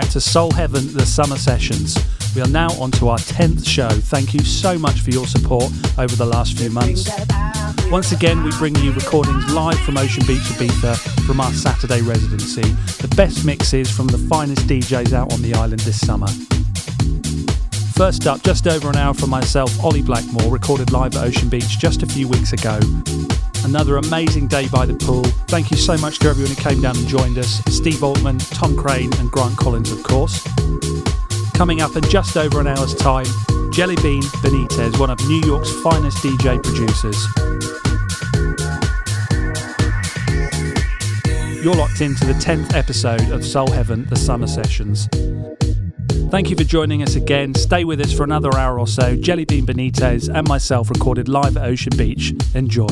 back to Soul Heaven, the Summer Sessions. We are now on to our 10th show. Thank you so much for your support over the last few months. Once again, we bring you recordings live from Ocean Beach, Ibiza, from our Saturday residency. The best mixes from the finest DJs out on the island this summer. First up, just over an hour from myself, Ollie Blackmore, recorded live at Ocean Beach just a few weeks ago. Another amazing day by the pool. Thank you so much to everyone who came down and joined us Steve Altman, Tom Crane, and Grant Collins, of course. Coming up in just over an hour's time, Jellybean Benitez, one of New York's finest DJ producers. You're locked into the 10th episode of Soul Heaven, the Summer Sessions. Thank you for joining us again. Stay with us for another hour or so. Jellybean Benitez and myself recorded live at Ocean Beach. Enjoy.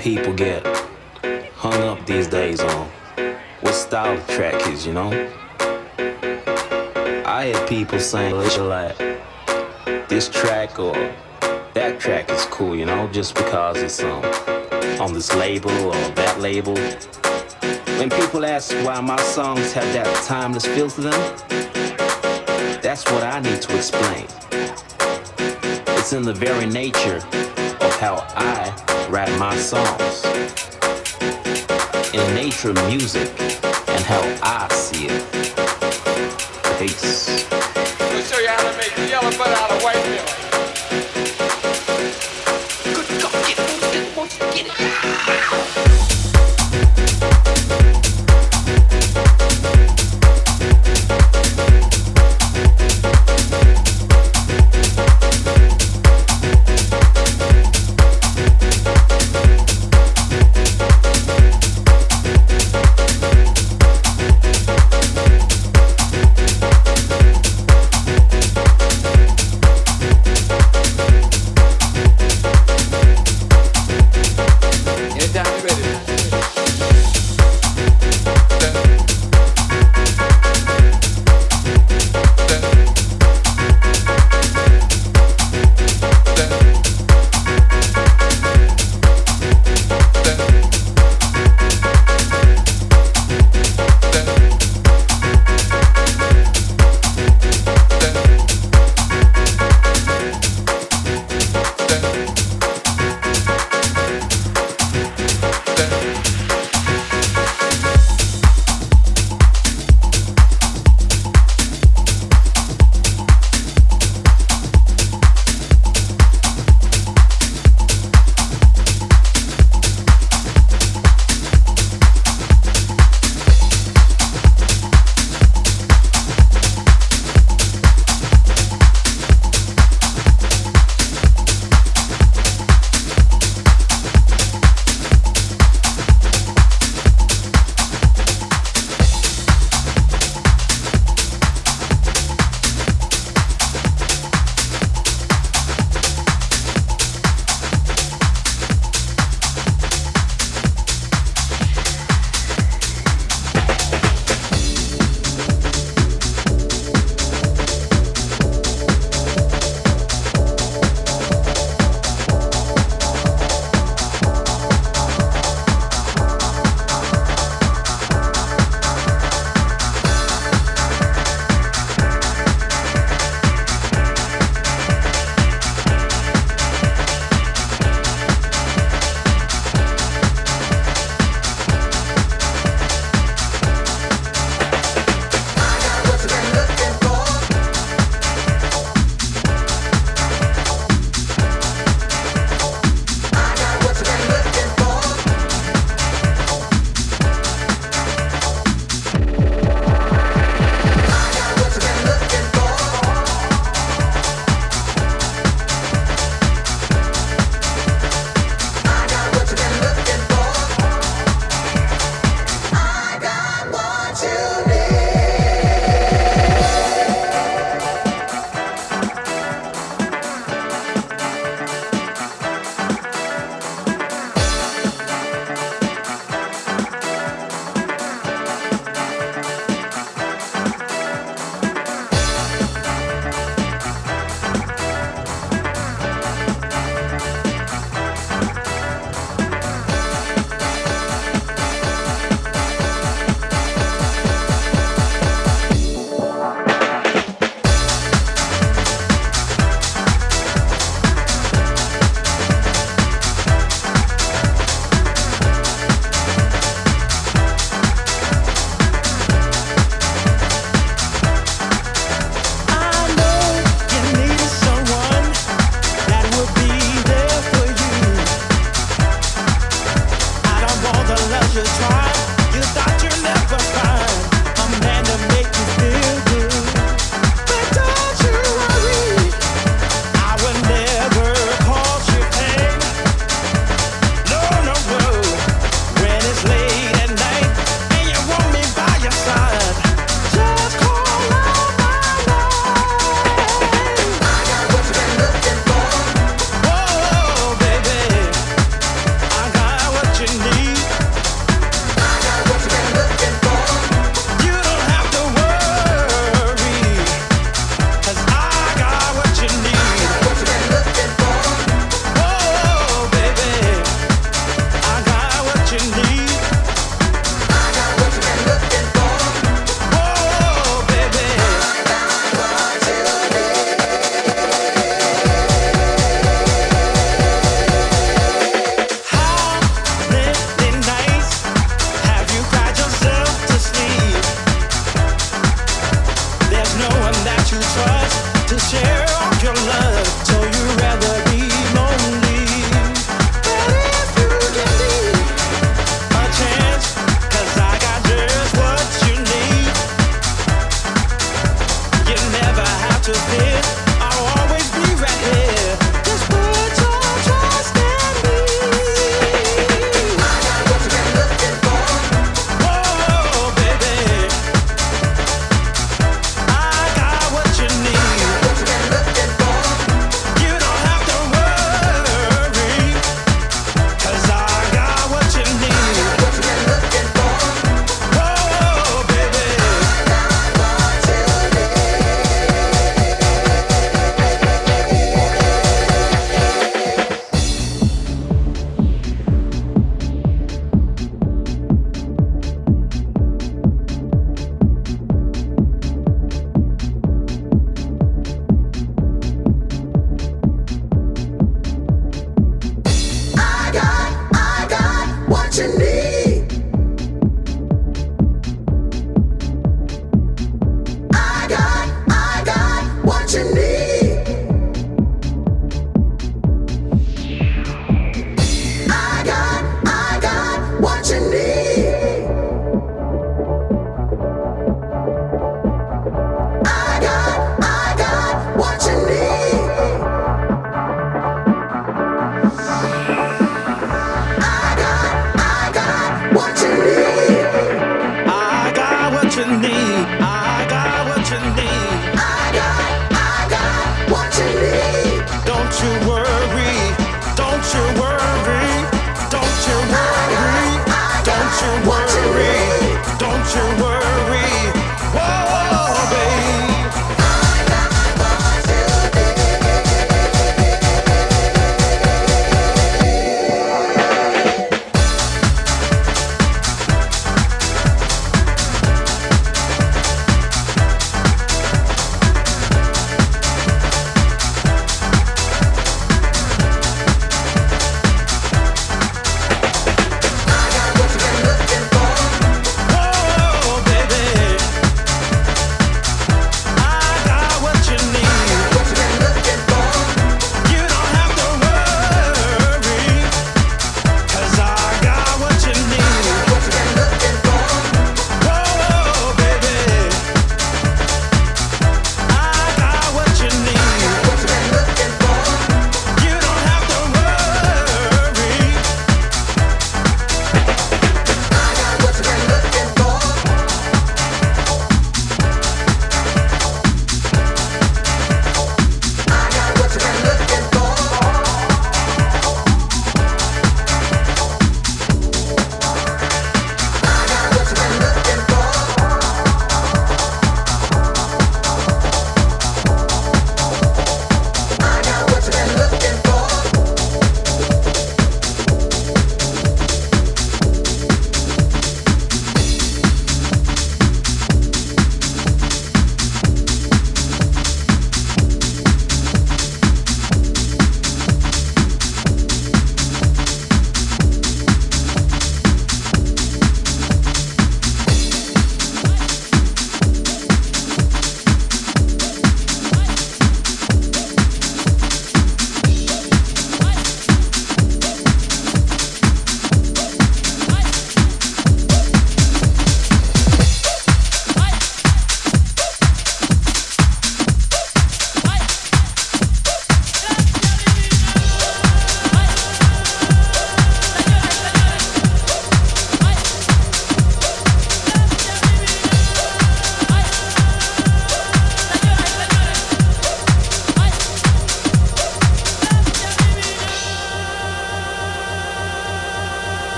People get hung up these days on what style the track is, you know? I hear people saying like this track or that track is cool, you know, just because it's um, on this label or that label. When people ask why my songs have that timeless feel to them, that's what I need to explain. It's in the very nature of how I write my songs. In nature music and how I see it.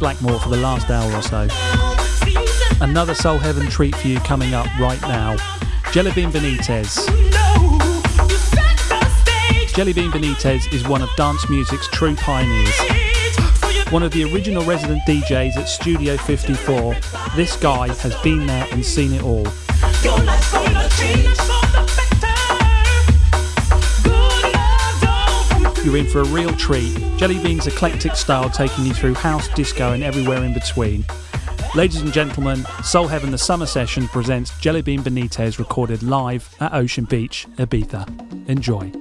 Blackmore, for the last hour or so. Another Soul Heaven treat for you coming up right now. Jellybean Benitez. Jellybean Benitez is one of dance music's true pioneers. One of the original resident DJs at Studio 54, this guy has been there and seen it all. You're in for a real treat. Jellybean's eclectic style taking you through house, disco, and everywhere in between. Ladies and gentlemen, Soul Heaven The Summer Session presents Jellybean Benitez recorded live at Ocean Beach, Ibiza. Enjoy.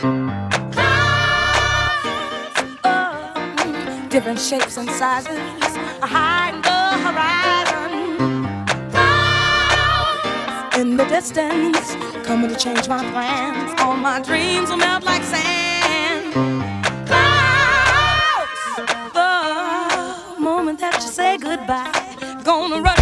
Um, different shapes and sizes hiding the horizon. In the distance, coming to change my plans. All my dreams will melt like sand. Clouds, the moment that you say goodbye, gonna rush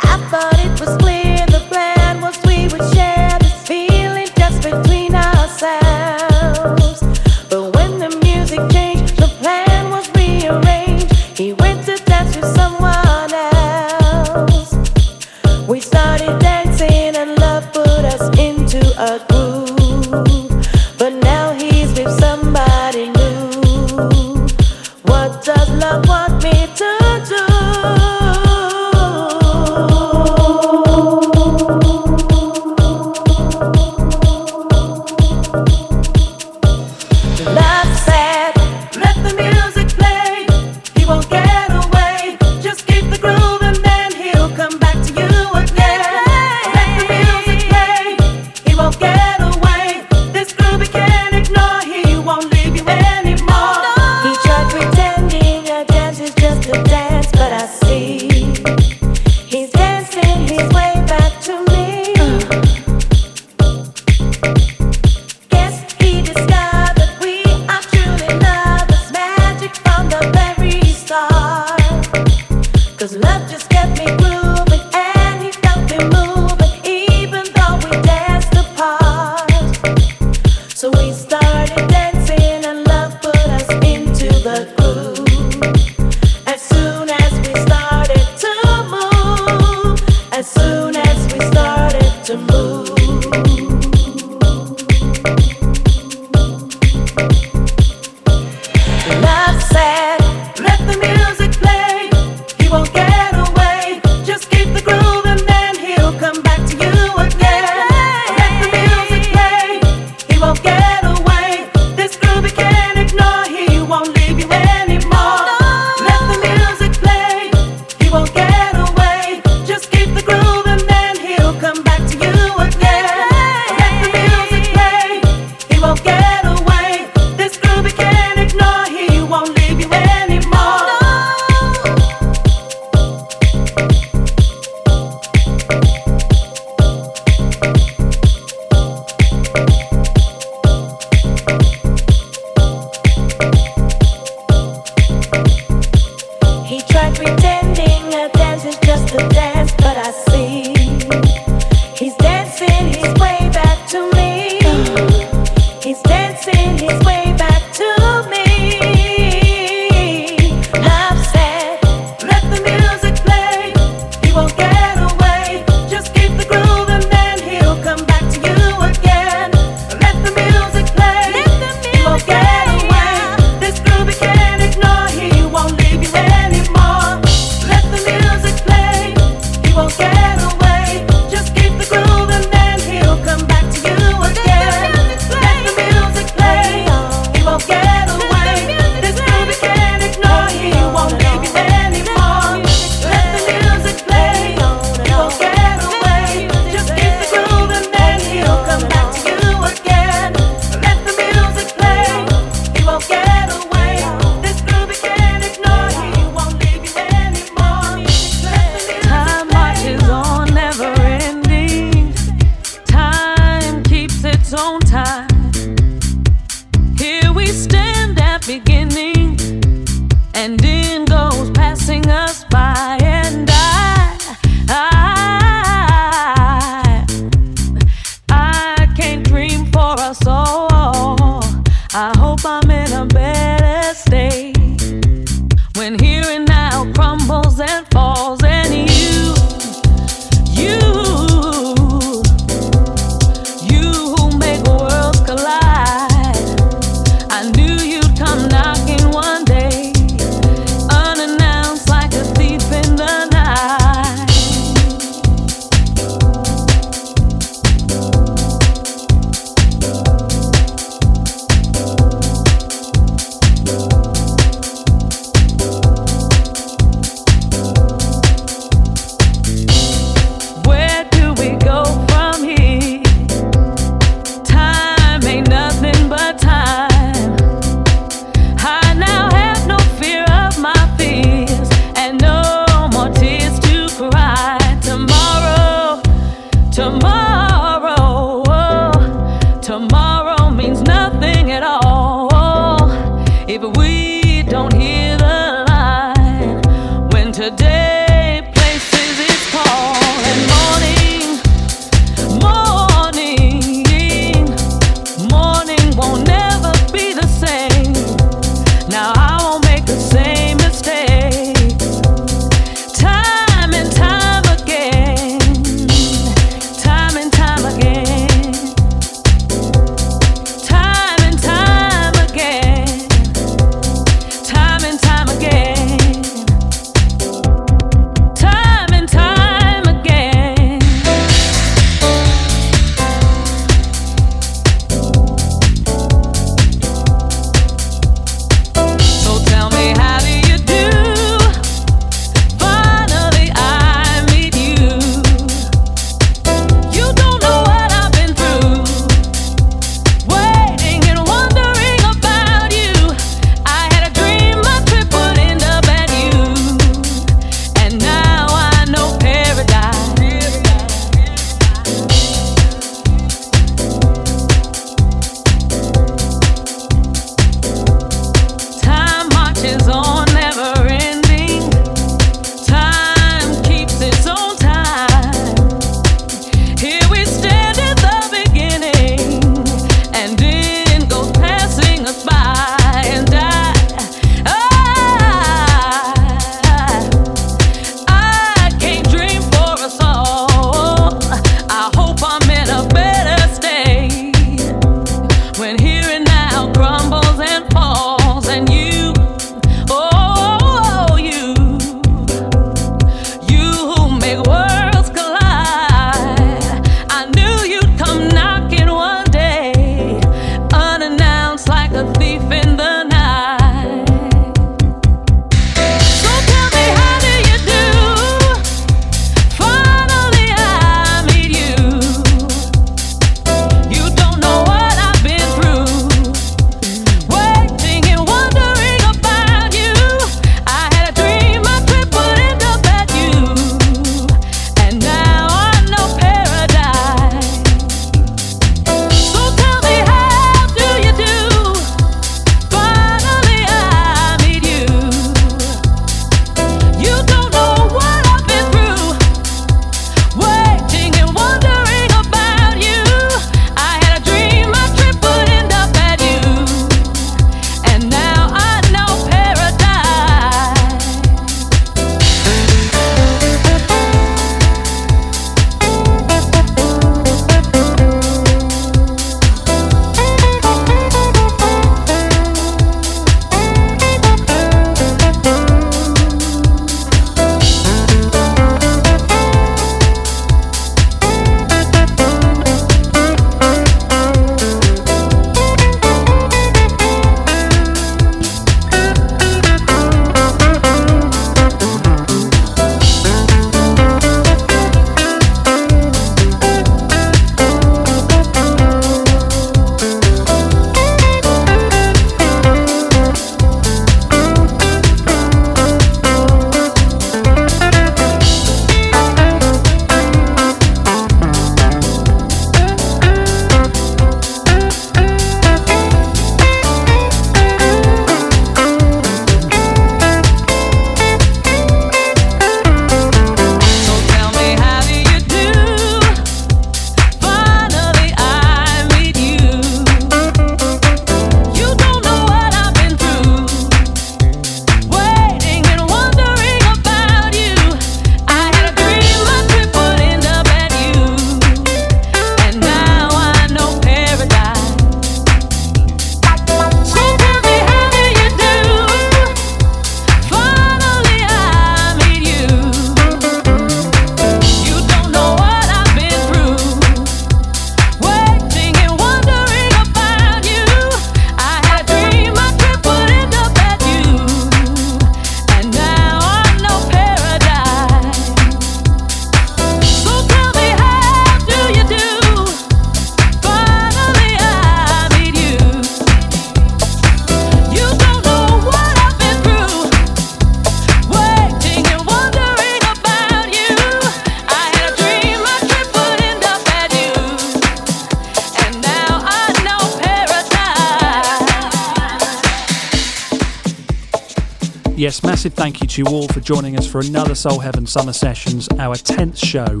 massive thank you to you all for joining us for another Soul Heaven Summer Sessions, our 10th show.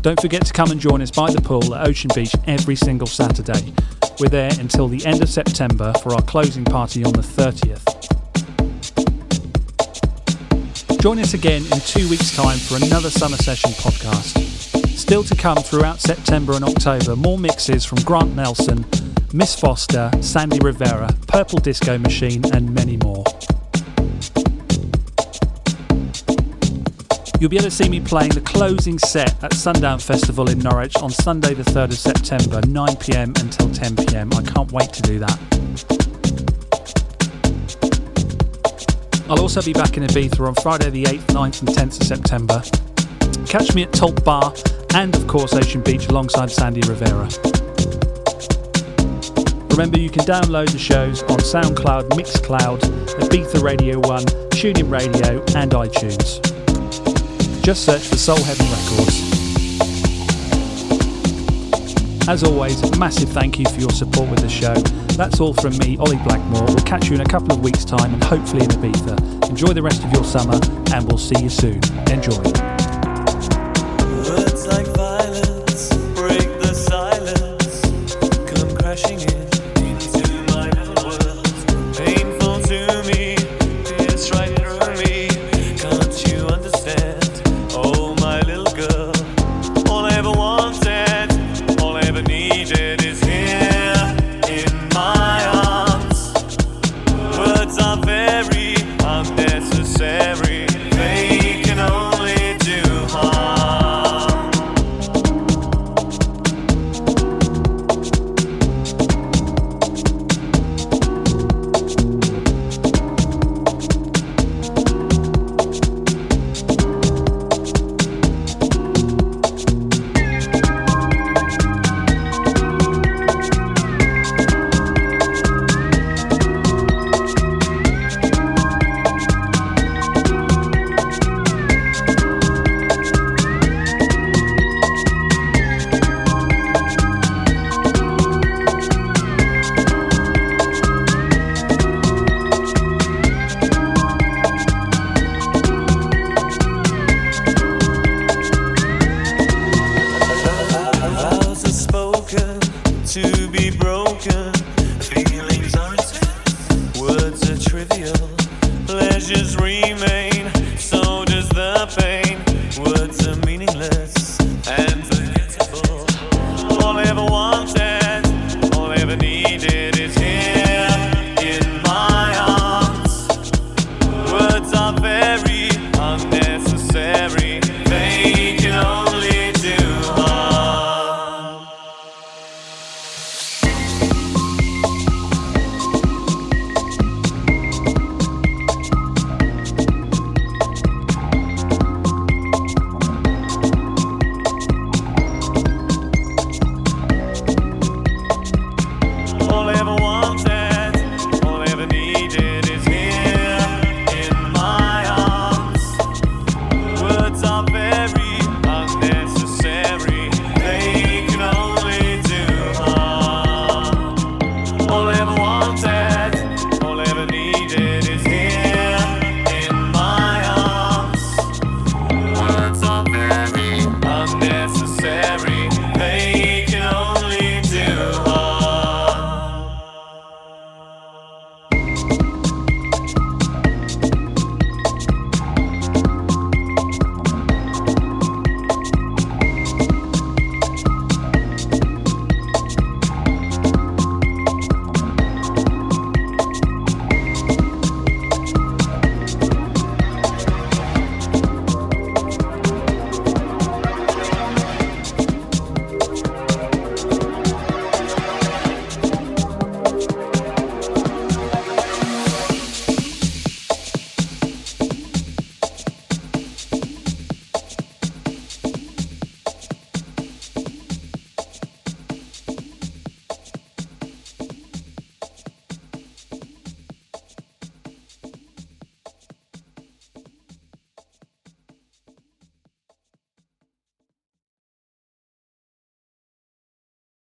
Don't forget to come and join us by the pool at Ocean Beach every single Saturday. We're there until the end of September for our closing party on the 30th. Join us again in two weeks' time for another Summer Session podcast. Still to come throughout September and October, more mixes from Grant Nelson, Miss Foster, Sandy Rivera, Purple Disco Machine, and many more. You'll be able to see me playing the closing set at Sundown Festival in Norwich on Sunday, the 3rd of September, 9pm until 10pm. I can't wait to do that. I'll also be back in Ibiza on Friday, the 8th, 9th, and 10th of September. Catch me at Talk Bar and, of course, Ocean Beach alongside Sandy Rivera. Remember, you can download the shows on SoundCloud, Mixcloud, Ibiza Radio 1, TuneIn Radio, and iTunes. Just search for Soul Heaven Records. As always, massive thank you for your support with the show. That's all from me, Ollie Blackmore. We'll catch you in a couple of weeks' time and hopefully in Ibiza. Enjoy the rest of your summer, and we'll see you soon. Enjoy.